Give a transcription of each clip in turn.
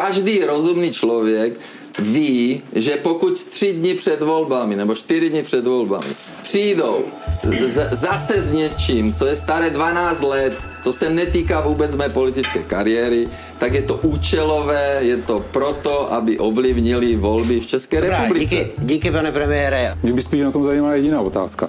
každý rozumný člověk ví, že pokud tři dny před volbami nebo čtyři dny před volbami přijdou zase s něčím, co je staré 12 let, to se netýká vůbec mé politické kariéry, tak je to účelové, je to proto, aby ovlivnili volby v České Dobrá, republice. Díky, díky, pane premiére. Mě by spíš na tom zajímala jediná otázka.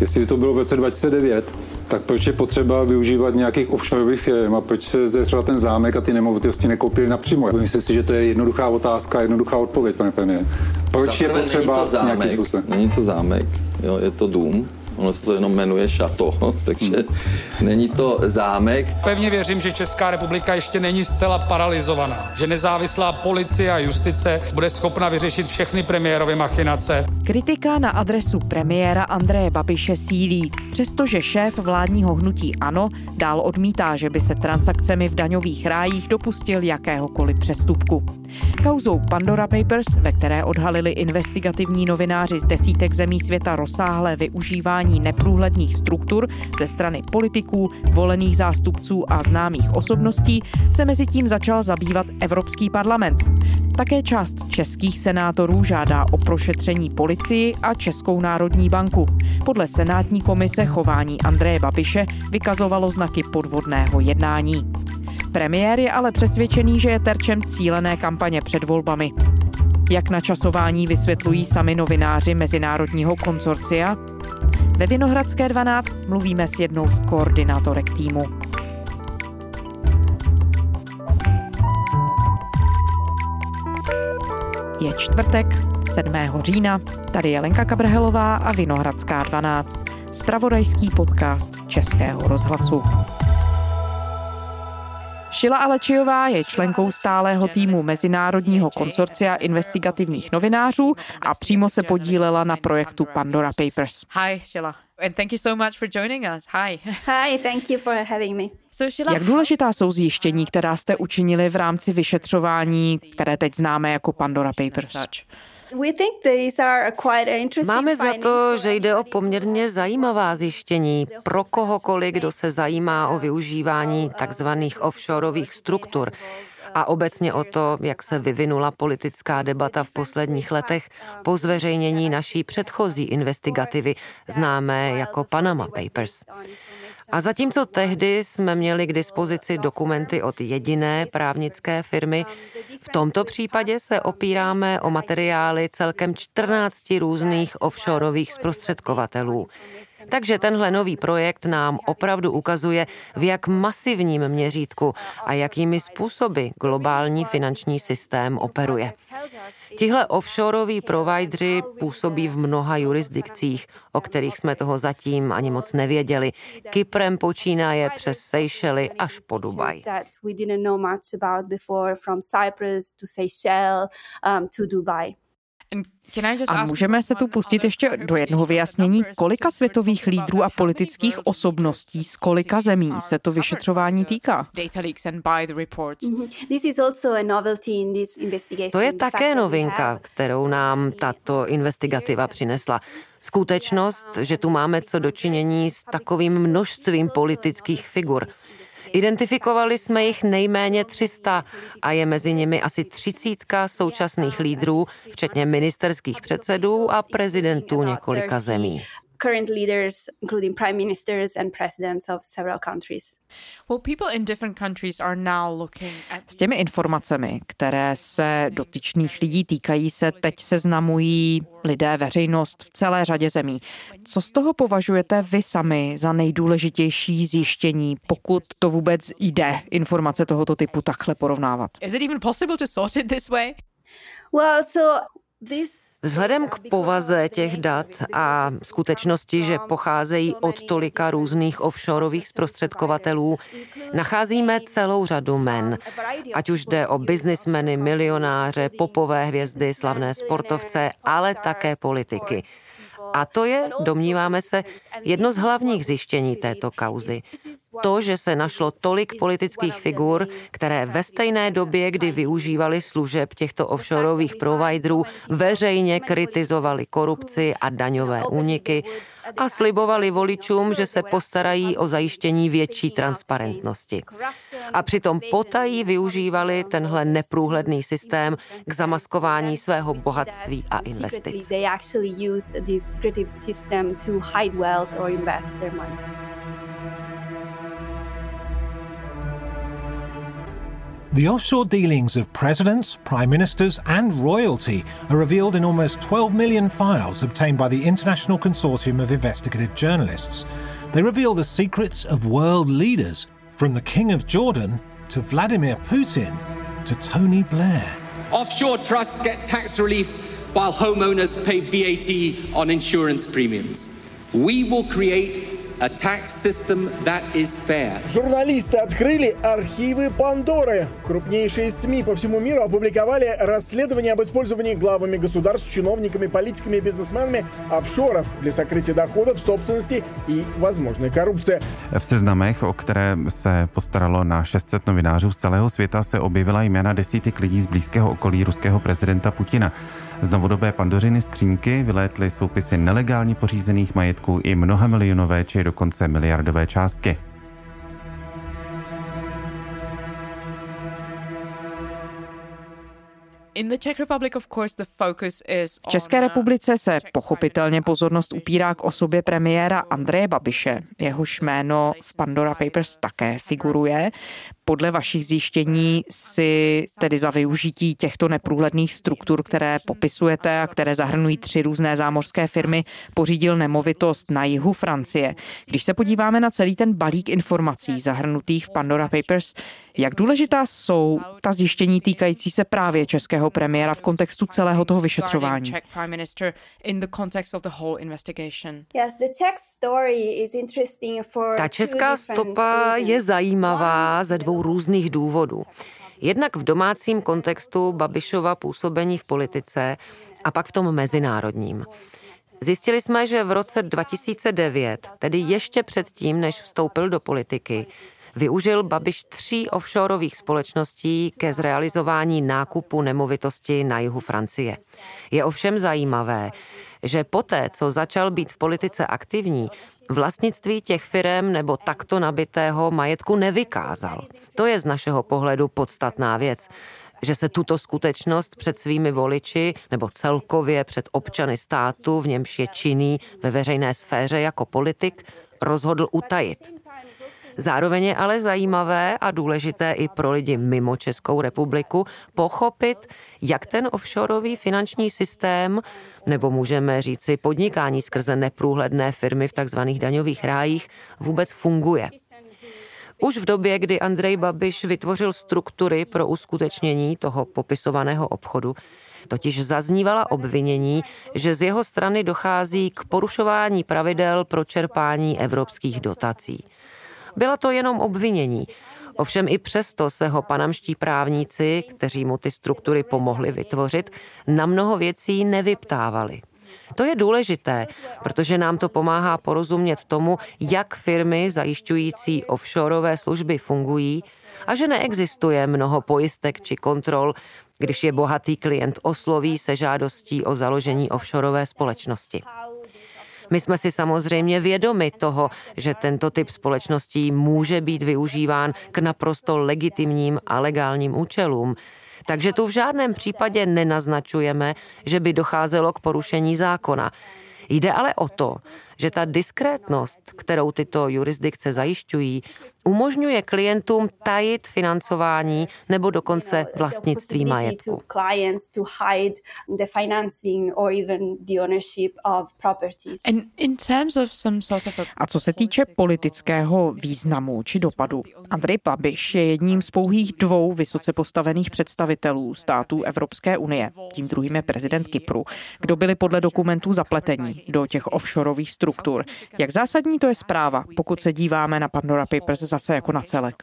Jestli to bylo v roce 2009, tak proč je potřeba využívat nějakých offshoreových firm a proč se třeba ten zámek a ty nemovitosti nekoupili napřímo? Myslím si, že to je jednoduchá otázka, jednoduchá odpověď, pane premiére. Proč je potřeba není to zámek, nějaký způsob? Není to zámek, jo, je to dům, ono se to jenom jmenuje šato, takže hmm. není to zámek. Pevně věřím, že Česká republika ještě není zcela paralizovaná, že nezávislá policie a justice bude schopna vyřešit všechny premiérové machinace. Kritika na adresu premiéra Andreje Babiše sílí, přestože šéf vládního hnutí ANO dál odmítá, že by se transakcemi v daňových rájích dopustil jakéhokoliv přestupku. Kauzou Pandora Papers, ve které odhalili investigativní novináři z desítek zemí světa rozsáhlé využívání neprůhledných struktur ze strany politiků, volených zástupců a známých osobností, se mezi tím začal zabývat Evropský parlament. Také část českých senátorů žádá o prošetření policii a Českou národní banku. Podle Senátní komise chování Andreje Babiše vykazovalo znaky podvodného jednání. Premiér je ale přesvědčený, že je terčem cílené kampaně před volbami. Jak načasování vysvětlují sami novináři Mezinárodního konsorcia? Ve Vinohradské 12 mluvíme s jednou z koordinátorek týmu. Je čtvrtek, 7. října. Tady je Lenka Kabrhelová a Vinohradská 12. Spravodajský podcast Českého rozhlasu. Šila Alečijová je členkou stálého týmu Mezinárodního konsorcia investigativních novinářů a přímo se podílela na projektu Pandora Papers. Hi, Sheila. And thank you so much for joining us. Hi. Hi, thank you for having me. Jak důležitá jsou zjištění, která jste učinili v rámci vyšetřování, které teď známe jako Pandora Papers? Máme za to, že jde o poměrně zajímavá zjištění pro kohokoliv, kdo se zajímá o využívání takzvaných offshoreových struktur a obecně o to, jak se vyvinula politická debata v posledních letech po zveřejnění naší předchozí investigativy, známé jako Panama Papers. A zatímco tehdy jsme měli k dispozici dokumenty od jediné právnické firmy, v tomto případě se opíráme o materiály celkem 14 různých offshoreových zprostředkovatelů. Takže tenhle nový projekt nám opravdu ukazuje, v jak masivním měřítku a jakými způsoby globální finanční systém operuje. Tihle offshoreoví provideri působí v mnoha jurisdikcích, o kterých jsme toho zatím ani moc nevěděli. Kyprem počínaje přes Seychely až po Dubaj. A můžeme se tu pustit ještě do jednoho vyjasnění, kolika světových lídrů a politických osobností z kolika zemí se to vyšetřování týká. Mhm. To je také novinka, kterou nám tato investigativa přinesla. Skutečnost, že tu máme co dočinění s takovým množstvím politických figur. Identifikovali jsme jich nejméně 300 a je mezi nimi asi třicítka současných lídrů, včetně ministerských předsedů a prezidentů několika zemí current leaders, including prime ministers and presidents of several countries. Well, people in different countries are now looking at... S těmi informacemi, které se dotyčných lidí týkají, se teď seznamují lidé, veřejnost v celé řadě zemí. Co z toho považujete vy sami za nejdůležitější zjištění, pokud to vůbec jde informace tohoto typu takhle porovnávat? Is it even possible to sort it this way? Well, so this Vzhledem k povaze těch dat a skutečnosti, že pocházejí od tolika různých offshoreových zprostředkovatelů, nacházíme celou řadu men. Ať už jde o biznismeny, milionáře, popové hvězdy, slavné sportovce, ale také politiky. A to je, domníváme se, jedno z hlavních zjištění této kauzy. To, že se našlo tolik politických figur, které ve stejné době, kdy využívali služeb těchto offshoreových providerů, veřejně kritizovali korupci a daňové úniky a slibovali voličům, že se postarají o zajištění větší transparentnosti. A přitom potají využívali tenhle neprůhledný systém k zamaskování svého bohatství a investic. The offshore dealings of presidents, prime ministers, and royalty are revealed in almost 12 million files obtained by the International Consortium of Investigative Journalists. They reveal the secrets of world leaders, from the King of Jordan to Vladimir Putin to Tony Blair. Offshore trusts get tax relief while homeowners pay VAT on insurance premiums. We will create a tax system that is fair. Журналисты открыли архивы Пандоры. Крупнейшие СМИ по всему миру опубликовали расследование об использовании главами государств, чиновниками, политиками и бизнесменами офшоров для сокрытия доходов, собственности и возможной коррупции. V seznamech, o které se postaralo na 600 novinářů z celého světa, se objevila jména desítek lidí z blízkého okolí ruského prezidenta Putina. Z novodobé pandořiny skřínky vylétly soupisy nelegálně pořízených majetků i mnoha milionové či dokonce miliardové částky. V České republice se pochopitelně pozornost upírá k osobě premiéra Andreje Babiše. Jehož jméno v Pandora Papers také figuruje. Podle vašich zjištění si tedy za využití těchto neprůhledných struktur, které popisujete a které zahrnují tři různé zámořské firmy, pořídil nemovitost na jihu Francie. Když se podíváme na celý ten balík informací zahrnutých v Pandora Papers, jak důležitá jsou ta zjištění týkající se právě českého premiéra v kontextu celého toho vyšetřování? Ta česká stopa je zajímavá ze dvou různých důvodů. Jednak v domácím kontextu Babišova působení v politice a pak v tom mezinárodním. Zjistili jsme, že v roce 2009, tedy ještě předtím, než vstoupil do politiky, využil Babiš tří offshoreových společností ke zrealizování nákupu nemovitosti na jihu Francie. Je ovšem zajímavé, že poté, co začal být v politice aktivní, vlastnictví těch firem nebo takto nabitého majetku nevykázal. To je z našeho pohledu podstatná věc že se tuto skutečnost před svými voliči nebo celkově před občany státu, v němž je činný ve veřejné sféře jako politik, rozhodl utajit. Zároveň je ale zajímavé a důležité i pro lidi mimo Českou republiku pochopit, jak ten offshoreový finanční systém, nebo můžeme říci podnikání skrze neprůhledné firmy v takzvaných daňových rájích, vůbec funguje. Už v době, kdy Andrej Babiš vytvořil struktury pro uskutečnění toho popisovaného obchodu, totiž zaznívala obvinění, že z jeho strany dochází k porušování pravidel pro čerpání evropských dotací. Byla to jenom obvinění. Ovšem i přesto se ho panamští právníci, kteří mu ty struktury pomohli vytvořit, na mnoho věcí nevyptávali. To je důležité, protože nám to pomáhá porozumět tomu, jak firmy zajišťující offshoreové služby fungují a že neexistuje mnoho pojistek či kontrol, když je bohatý klient osloví se žádostí o založení offshoreové společnosti. My jsme si samozřejmě vědomi toho, že tento typ společností může být využíván k naprosto legitimním a legálním účelům. Takže tu v žádném případě nenaznačujeme, že by docházelo k porušení zákona. Jde ale o to, že ta diskrétnost, kterou tyto jurisdikce zajišťují, umožňuje klientům tajit financování nebo dokonce vlastnictví majetku. A co se týče politického významu či dopadu, Andrej Babiš je jedním z pouhých dvou vysoce postavených představitelů států Evropské unie, tím druhým je prezident Kypru, kdo byli podle dokumentů zapletení do těch offshoreových struktur. Jak zásadní to je zpráva, pokud se díváme na Pandora Papers zase jako na celek?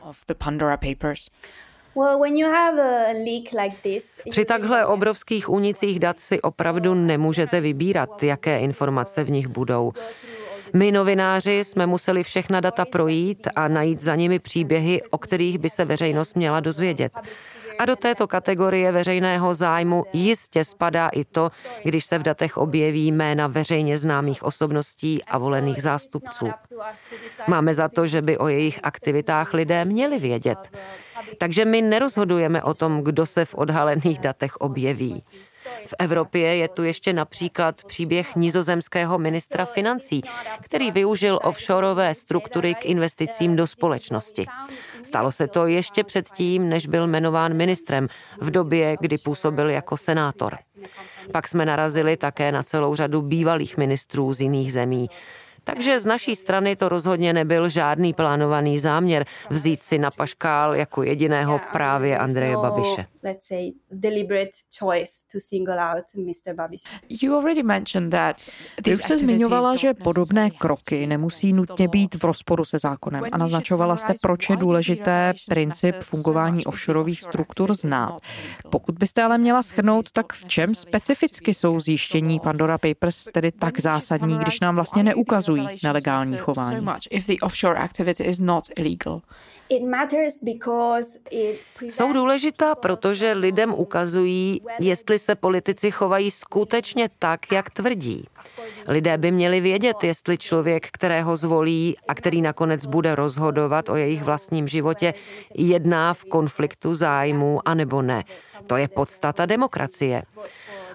Při takhle obrovských únicích dat si opravdu nemůžete vybírat, jaké informace v nich budou. My novináři jsme museli všechna data projít a najít za nimi příběhy, o kterých by se veřejnost měla dozvědět. A do této kategorie veřejného zájmu jistě spadá i to, když se v datech objeví jména veřejně známých osobností a volených zástupců. Máme za to, že by o jejich aktivitách lidé měli vědět. Takže my nerozhodujeme o tom, kdo se v odhalených datech objeví. V Evropě je tu ještě například příběh nizozemského ministra financí, který využil offshoreové struktury k investicím do společnosti. Stalo se to ještě předtím, než byl jmenován ministrem, v době, kdy působil jako senátor. Pak jsme narazili také na celou řadu bývalých ministrů z jiných zemí. Takže z naší strany to rozhodně nebyl žádný plánovaný záměr vzít si na paškál jako jediného právě Andreje Babiše. Ty už jste zmiňovala, že podobné kroky nemusí nutně být v rozporu se zákonem. A naznačovala jste, proč je důležité princip fungování offshoreových struktur znát. Pokud byste ale měla schrnout, tak v čem specificky jsou zjištění Pandora Papers tedy tak zásadní, když nám vlastně neukazují podporují nelegální chování. Jsou důležitá, protože lidem ukazují, jestli se politici chovají skutečně tak, jak tvrdí. Lidé by měli vědět, jestli člověk, kterého zvolí a který nakonec bude rozhodovat o jejich vlastním životě, jedná v konfliktu zájmů anebo ne. To je podstata demokracie.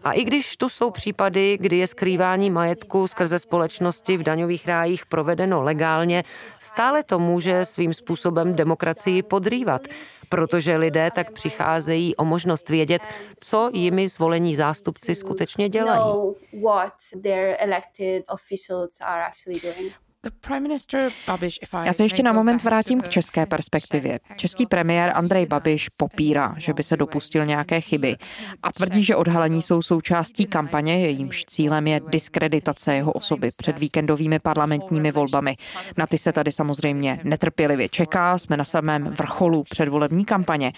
A i když tu jsou případy, kdy je skrývání majetku skrze společnosti v daňových rájích provedeno legálně, stále to může svým způsobem demokracii podrývat, protože lidé tak přicházejí o možnost vědět, co jimi zvolení zástupci skutečně dělají. Já se ještě na moment vrátím k české perspektivě. Český premiér Andrej Babiš popírá, že by se dopustil nějaké chyby a tvrdí, že odhalení jsou součástí kampaně, jejímž cílem je diskreditace jeho osoby před víkendovými parlamentními volbami. Na ty se tady samozřejmě netrpělivě čeká, jsme na samém vrcholu předvolební kampaně.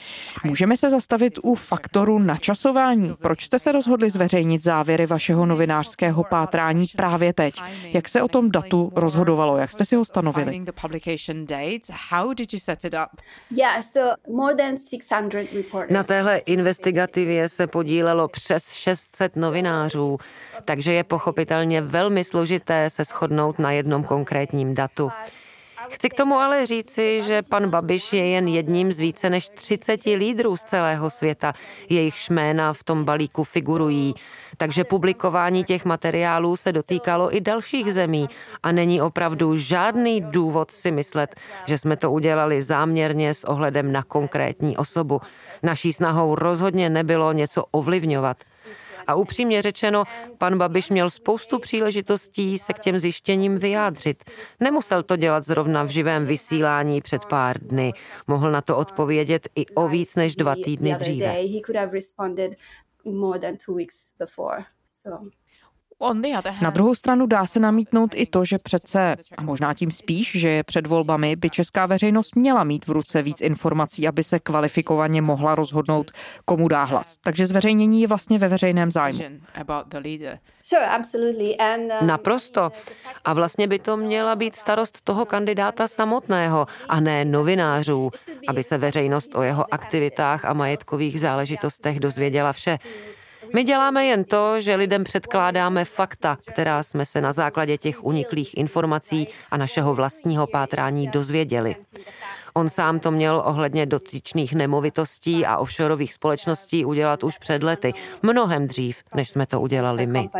Můžeme se zastavit u faktoru načasování. Proč jste se rozhodli zveřejnit závěry vašeho novinářského pátrání právě teď? Jak se o tom datu rozhodovalo? Fungovalo? Jak jste si ho stanovili? Na téhle investigativě se podílelo přes 600 novinářů, takže je pochopitelně velmi složité se shodnout na jednom konkrétním datu. Chci k tomu ale říci, že pan Babiš je jen jedním z více než 30 lídrů z celého světa. Jejich jména v tom balíku figurují. Takže publikování těch materiálů se dotýkalo i dalších zemí a není opravdu žádný důvod si myslet, že jsme to udělali záměrně s ohledem na konkrétní osobu. Naší snahou rozhodně nebylo něco ovlivňovat. A upřímně řečeno, pan Babiš měl spoustu příležitostí se k těm zjištěním vyjádřit. Nemusel to dělat zrovna v živém vysílání před pár dny. Mohl na to odpovědět i o víc než dva týdny dříve. Na druhou stranu dá se namítnout i to, že přece, a možná tím spíš, že je před volbami, by česká veřejnost měla mít v ruce víc informací, aby se kvalifikovaně mohla rozhodnout, komu dá hlas. Takže zveřejnění je vlastně ve veřejném zájmu. Uh, Naprosto. A vlastně by to měla být starost toho kandidáta samotného a ne novinářů, aby se veřejnost o jeho aktivitách a majetkových záležitostech dozvěděla vše. My děláme jen to, že lidem předkládáme fakta, která jsme se na základě těch uniklých informací a našeho vlastního pátrání dozvěděli. On sám to měl ohledně dotyčných nemovitostí a offshoreových společností udělat už před lety, mnohem dřív, než jsme to udělali my.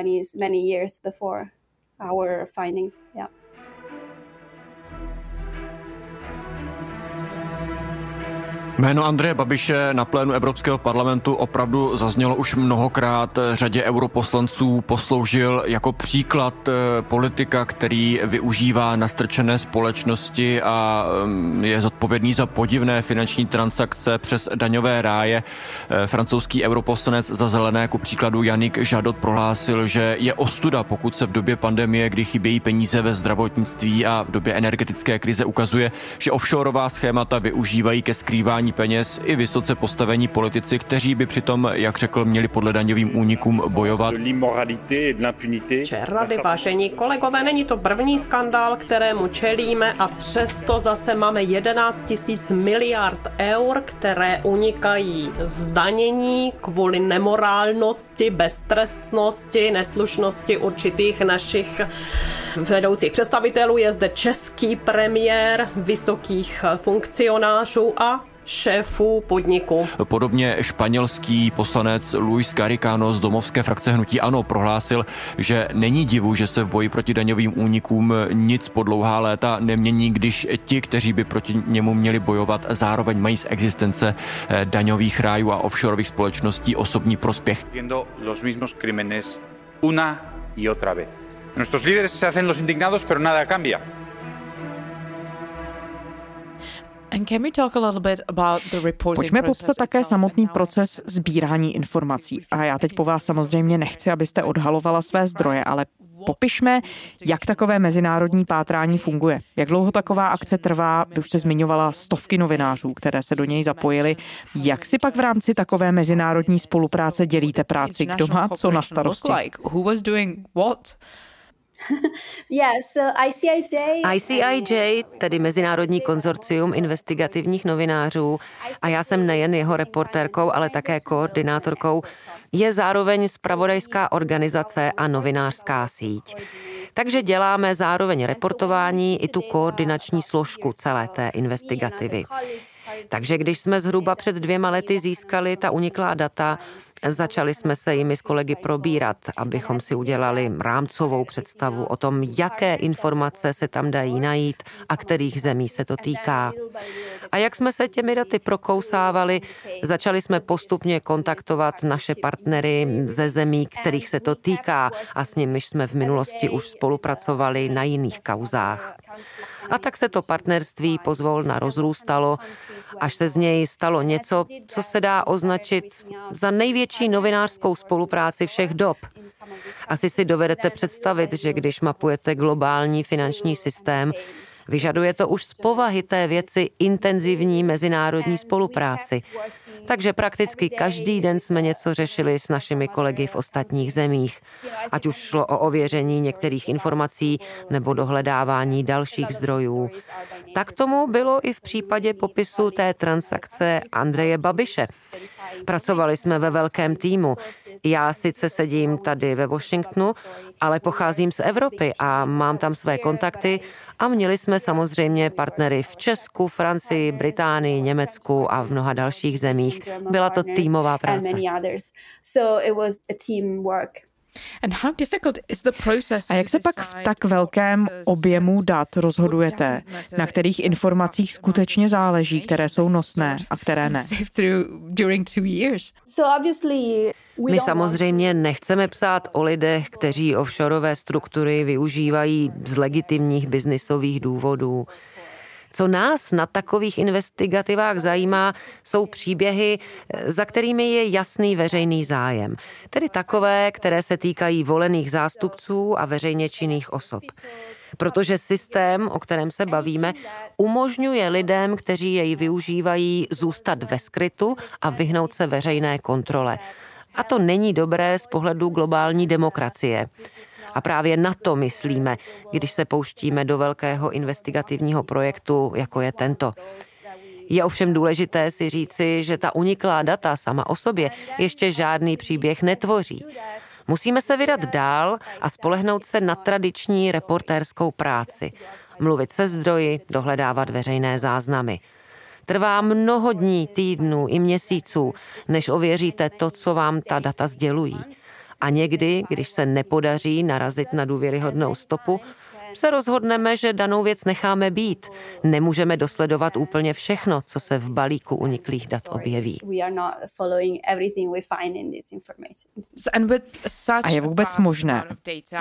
Jméno Andreje Babiše na plénu Evropského parlamentu opravdu zaznělo už mnohokrát. Řadě europoslanců posloužil jako příklad eh, politika, který využívá nastrčené společnosti a mm, je zodpovědný za podivné finanční transakce přes daňové ráje. Eh, francouzský europoslanec za zelené, ku příkladu Janik Žadot prohlásil, že je ostuda, pokud se v době pandemie, kdy chybějí peníze ve zdravotnictví a v době energetické krize ukazuje, že offshoreová schémata využívají ke skrývání prání peněz i vysoce postavení politici, kteří by přitom, jak řekl, měli podle daňovým únikům bojovat. Rady, vážení kolegové, není to první skandál, kterému čelíme a přesto zase máme 11 tisíc miliard eur, které unikají zdanění kvůli nemorálnosti, beztrestnosti, neslušnosti určitých našich vedoucích představitelů. Je zde český premiér vysokých funkcionářů a šéfů podniku. Podobně španělský poslanec Luis Garicano z domovské frakce Hnutí Ano prohlásil, že není divu, že se v boji proti daňovým únikům nic po dlouhá léta nemění, když ti, kteří by proti němu měli bojovat, zároveň mají z existence eh, daňových rájů a offshoreových společností osobní prospěch. Una y otra vez. Nuestros líderes se hacen los indignados, pero nada cambia. Pojďme popsat také samotný proces sbírání informací. A já teď po vás samozřejmě nechci, abyste odhalovala své zdroje, ale popišme, jak takové mezinárodní pátrání funguje. Jak dlouho taková akce trvá, vy už jste zmiňovala stovky novinářů, které se do něj zapojili. Jak si pak v rámci takové mezinárodní spolupráce dělíte práci? Kdo má co na starosti? ICIJ, tedy Mezinárodní konzorcium investigativních novinářů, a já jsem nejen jeho reportérkou, ale také koordinátorkou, je zároveň spravodajská organizace a novinářská síť. Takže děláme zároveň reportování i tu koordinační složku celé té investigativy. Takže když jsme zhruba před dvěma lety získali ta uniklá data, začali jsme se jimi s kolegy probírat, abychom si udělali rámcovou představu o tom, jaké informace se tam dají najít a kterých zemí se to týká. A jak jsme se těmi daty prokousávali, začali jsme postupně kontaktovat naše partnery ze zemí, kterých se to týká a s nimiž jsme v minulosti už spolupracovali na jiných kauzách. A tak se to partnerství pozvolna rozrůstalo, až se z něj stalo něco, co se dá označit za největší novinářskou spolupráci všech dob. Asi si dovedete představit, že když mapujete globální finanční systém, Vyžaduje to už z povahy té věci intenzivní mezinárodní spolupráci. Takže prakticky každý den jsme něco řešili s našimi kolegy v ostatních zemích. Ať už šlo o ověření některých informací nebo dohledávání dalších zdrojů. Tak tomu bylo i v případě popisu té transakce Andreje Babiše. Pracovali jsme ve velkém týmu. Já sice sedím tady ve Washingtonu, ale pocházím z Evropy a mám tam své kontakty a měli jsme samozřejmě partnery v Česku, Francii, Británii, Německu a v mnoha dalších zemích. Byla to týmová práce. A jak se pak v tak velkém objemu dat rozhodujete, na kterých informacích skutečně záleží, které jsou nosné a které ne? My samozřejmě nechceme psát o lidech, kteří offshoreové struktury využívají z legitimních biznisových důvodů. Co nás na takových investigativách zajímá, jsou příběhy, za kterými je jasný veřejný zájem. Tedy takové, které se týkají volených zástupců a veřejně činných osob protože systém, o kterém se bavíme, umožňuje lidem, kteří jej využívají, zůstat ve skrytu a vyhnout se veřejné kontrole. A to není dobré z pohledu globální demokracie. A právě na to myslíme, když se pouštíme do velkého investigativního projektu, jako je tento. Je ovšem důležité si říci, že ta uniklá data sama o sobě ještě žádný příběh netvoří. Musíme se vydat dál a spolehnout se na tradiční reportérskou práci. Mluvit se zdroji, dohledávat veřejné záznamy. Trvá mnoho dní, týdnů i měsíců, než ověříte to, co vám ta data sdělují. A někdy, když se nepodaří narazit na důvěryhodnou stopu, se rozhodneme, že danou věc necháme být. Nemůžeme dosledovat úplně všechno, co se v balíku uniklých dat objeví. A je vůbec možné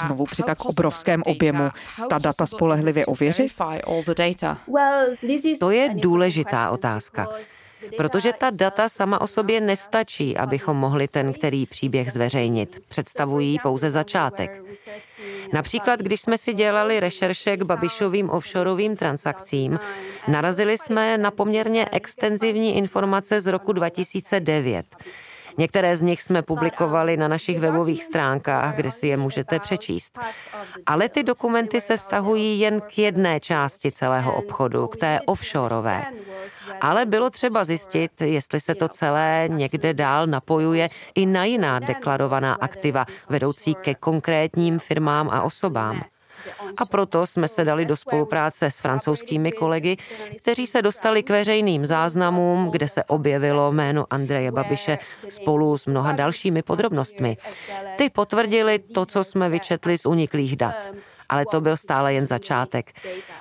znovu při tak obrovském objemu ta data spolehlivě ověřit? To je důležitá otázka protože ta data sama o sobě nestačí, abychom mohli ten který příběh zveřejnit. Představují pouze začátek. Například, když jsme si dělali rešerše k Babišovým offshoreovým transakcím, narazili jsme na poměrně extenzivní informace z roku 2009. Některé z nich jsme publikovali na našich webových stránkách, kde si je můžete přečíst. Ale ty dokumenty se vztahují jen k jedné části celého obchodu, k té offshoreové. Ale bylo třeba zjistit, jestli se to celé někde dál napojuje i na jiná deklarovaná aktiva, vedoucí ke konkrétním firmám a osobám. A proto jsme se dali do spolupráce s francouzskými kolegy, kteří se dostali k veřejným záznamům, kde se objevilo jméno Andreje Babiše spolu s mnoha dalšími podrobnostmi. Ty potvrdili to, co jsme vyčetli z uniklých dat ale to byl stále jen začátek.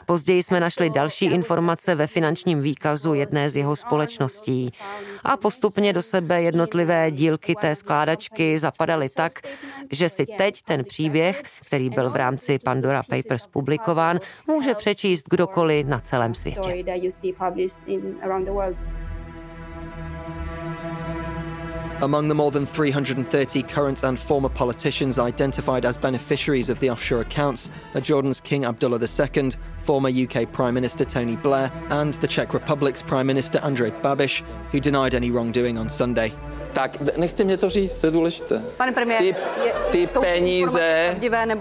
Později jsme našli další informace ve finančním výkazu jedné z jeho společností a postupně do sebe jednotlivé dílky té skládačky zapadaly tak, že si teď ten příběh, který byl v rámci Pandora Papers publikován, může přečíst kdokoliv na celém světě. Among the more than 330 current and former politicians identified as beneficiaries of the offshore accounts are Jordan's King Abdullah II, former UK Prime Minister Tony Blair, and the Czech Republic's Prime Minister Andrej Babiš, who denied any wrongdoing on Sunday. Tak nechte mě to říct, to je důležité. Pane premiér, ty, ty peníze,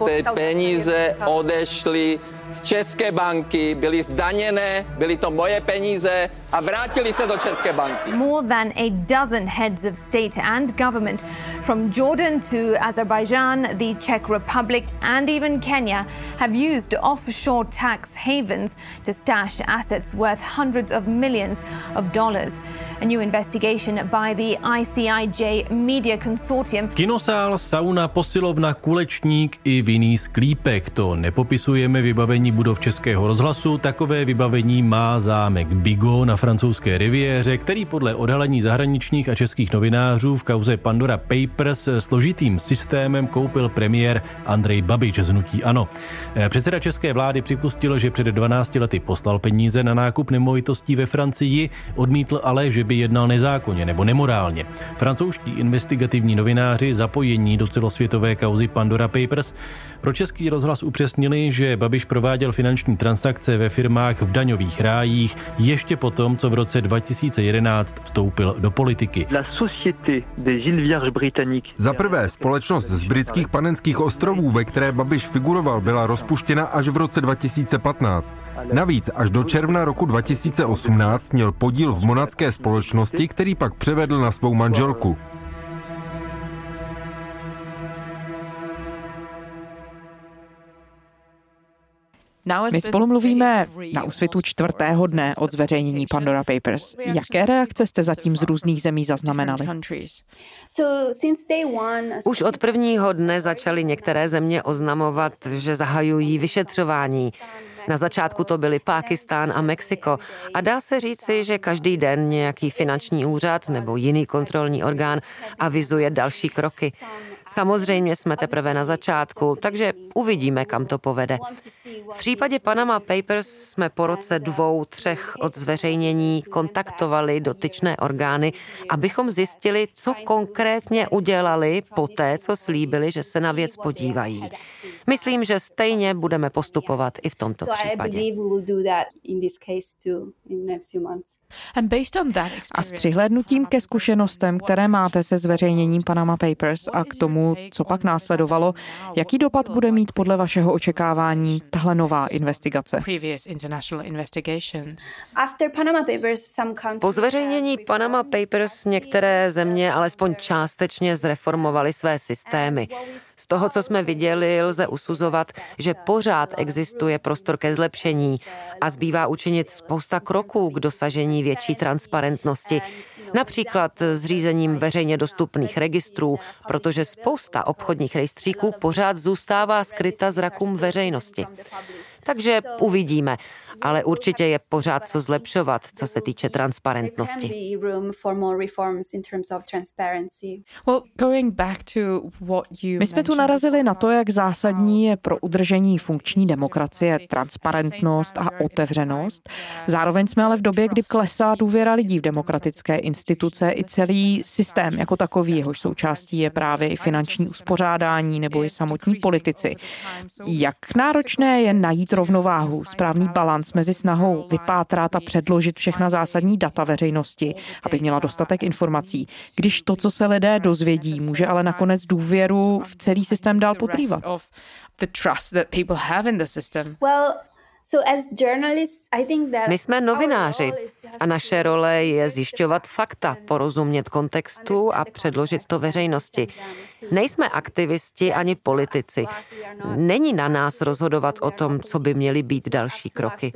ty peníze odešly z České banky, byly zdaněné, byly to moje peníze a vrátili se do České banky. More than a dozen heads of state and government from Jordan to Azerbaijan, the Czech Republic and even Kenya have used offshore tax havens to stash assets worth hundreds of millions of dollars. A new investigation by the ICIJ Media Consortium. Kinosál, sauna, posilovna, kulečník i vinný sklípek. To nepopisujeme vybavení budov Českého rozhlasu. Takové vybavení má zámek Bigo na francouzské riviéře, který podle odhalení zahraničních a českých novinářů v kauze Pandora Papers složitým systémem koupil premiér Andrej Babič z Hnutí Ano. Předseda české vlády připustil, že před 12 lety poslal peníze na nákup nemovitostí ve Francii, odmítl ale, že by jednal nezákonně nebo nemorálně. Francouzští investigativní novináři zapojení do celosvětové kauzy Pandora Papers pro český rozhlas upřesnili, že Babiš prováděl finanční transakce ve firmách v daňových rájích ještě potom, co v roce 2011 vstoupil do politiky. Za prvé, společnost z britských panenských ostrovů, ve které Babiš figuroval, byla rozpuštěna až v roce 2015. Navíc až do června roku 2018 měl podíl v monadské společnosti, který pak převedl na svou manželku. My spolu mluvíme na úsvitu čtvrtého dne od zveřejnění Pandora Papers. Jaké reakce jste zatím z různých zemí zaznamenali? Už od prvního dne začaly některé země oznamovat, že zahajují vyšetřování. Na začátku to byly Pákistán a Mexiko a dá se říci, že každý den nějaký finanční úřad nebo jiný kontrolní orgán avizuje další kroky. Samozřejmě jsme teprve na začátku, takže uvidíme, kam to povede. V případě Panama Papers jsme po roce dvou, třech od zveřejnění kontaktovali dotyčné orgány, abychom zjistili, co konkrétně udělali po té, co slíbili, že se na věc podívají. Myslím, že stejně budeme postupovat i v tomto případě. A s přihlédnutím ke zkušenostem, které máte se zveřejněním Panama Papers a k tomu, co pak následovalo, jaký dopad bude mít podle vašeho očekávání tahle nová investigace? Po zveřejnění Panama Papers některé země alespoň částečně zreformovaly své systémy. Z toho, co jsme viděli, lze usuzovat, že pořád existuje prostor ke zlepšení a zbývá učinit spousta kroků k dosažení větší transparentnosti. Například zřízením veřejně dostupných registrů, protože spousta obchodních rejstříků pořád zůstává skryta zrakům veřejnosti. Takže uvidíme. Ale určitě je pořád co zlepšovat, co se týče transparentnosti. My jsme tu narazili na to, jak zásadní je pro udržení funkční demokracie transparentnost a otevřenost. Zároveň jsme ale v době, kdy klesá důvěra lidí v demokratické instituce i celý systém jako takový, jehož součástí je právě i finanční uspořádání nebo i samotní politici. Jak náročné je najít rovnováhu, správný balans mezi snahou vypátrat a předložit všechna zásadní data veřejnosti, aby měla dostatek informací, když to, co se lidé dozvědí, může ale nakonec důvěru v celý systém dál podrývat. My jsme novináři a naše role je zjišťovat fakta, porozumět kontextu a předložit to veřejnosti. Nejsme aktivisti ani politici. Není na nás rozhodovat o tom, co by měly být další kroky.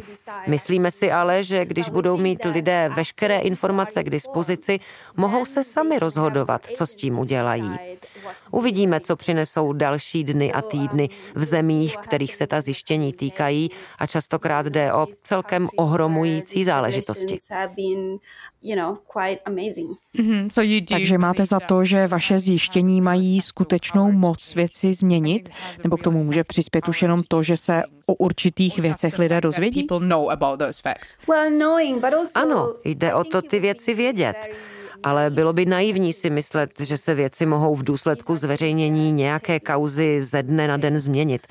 Myslíme si ale, že když budou mít lidé veškeré informace k dispozici, mohou se sami rozhodovat, co s tím udělají. Uvidíme, co přinesou další dny a týdny v zemích, kterých se ta zjištění týkají a častokrát jde o celkem ohromující záležitosti. Mm-hmm. Takže máte za to, že vaše zjištění mají skutečnou moc věci změnit? Nebo k tomu může přispět už jenom to, že se o určitých věcech lidé dozvědí? Ano, jde o to ty věci vědět ale bylo by naivní si myslet, že se věci mohou v důsledku zveřejnění nějaké kauzy ze dne na den změnit.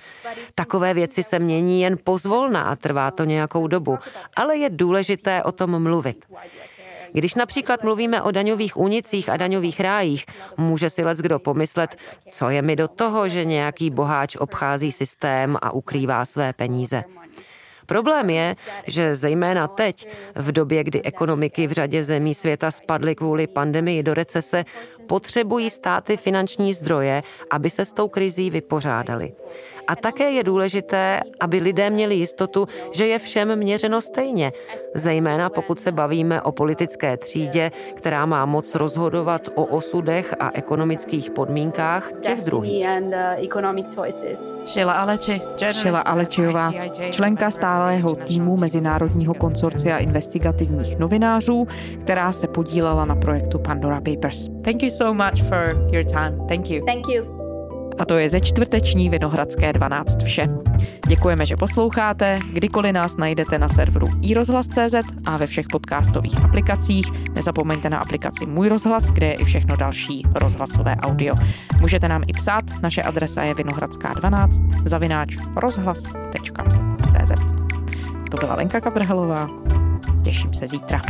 Takové věci se mění jen pozvolna a trvá to nějakou dobu, ale je důležité o tom mluvit. Když například mluvíme o daňových únicích a daňových rájích, může si lec kdo pomyslet, co je mi do toho, že nějaký boháč obchází systém a ukrývá své peníze. Problém je, že zejména teď, v době, kdy ekonomiky v řadě zemí světa spadly kvůli pandemii do recese, potřebují státy finanční zdroje, aby se s tou krizí vypořádali. A také je důležité, aby lidé měli jistotu, že je všem měřeno stejně, zejména pokud se bavíme o politické třídě, která má moc rozhodovat o osudech a ekonomických podmínkách těch druhých. Šila Aleči, Šila Alečiová, členka stálého týmu Mezinárodního konsorcia investigativních novinářů, která se podílela na projektu Pandora Papers. Thank you so much for your time. Thank you. Thank you. A to je ze čtvrteční Vinohradské 12 vše. Děkujeme, že posloucháte. Kdykoliv nás najdete na serveru iRozhlas.cz a ve všech podcastových aplikacích. Nezapomeňte na aplikaci Můj rozhlas, kde je i všechno další rozhlasové audio. Můžete nám i psát, naše adresa je vinohradská12 zavináč rozhlas.cz To byla Lenka Kabrhelová. Těším se zítra.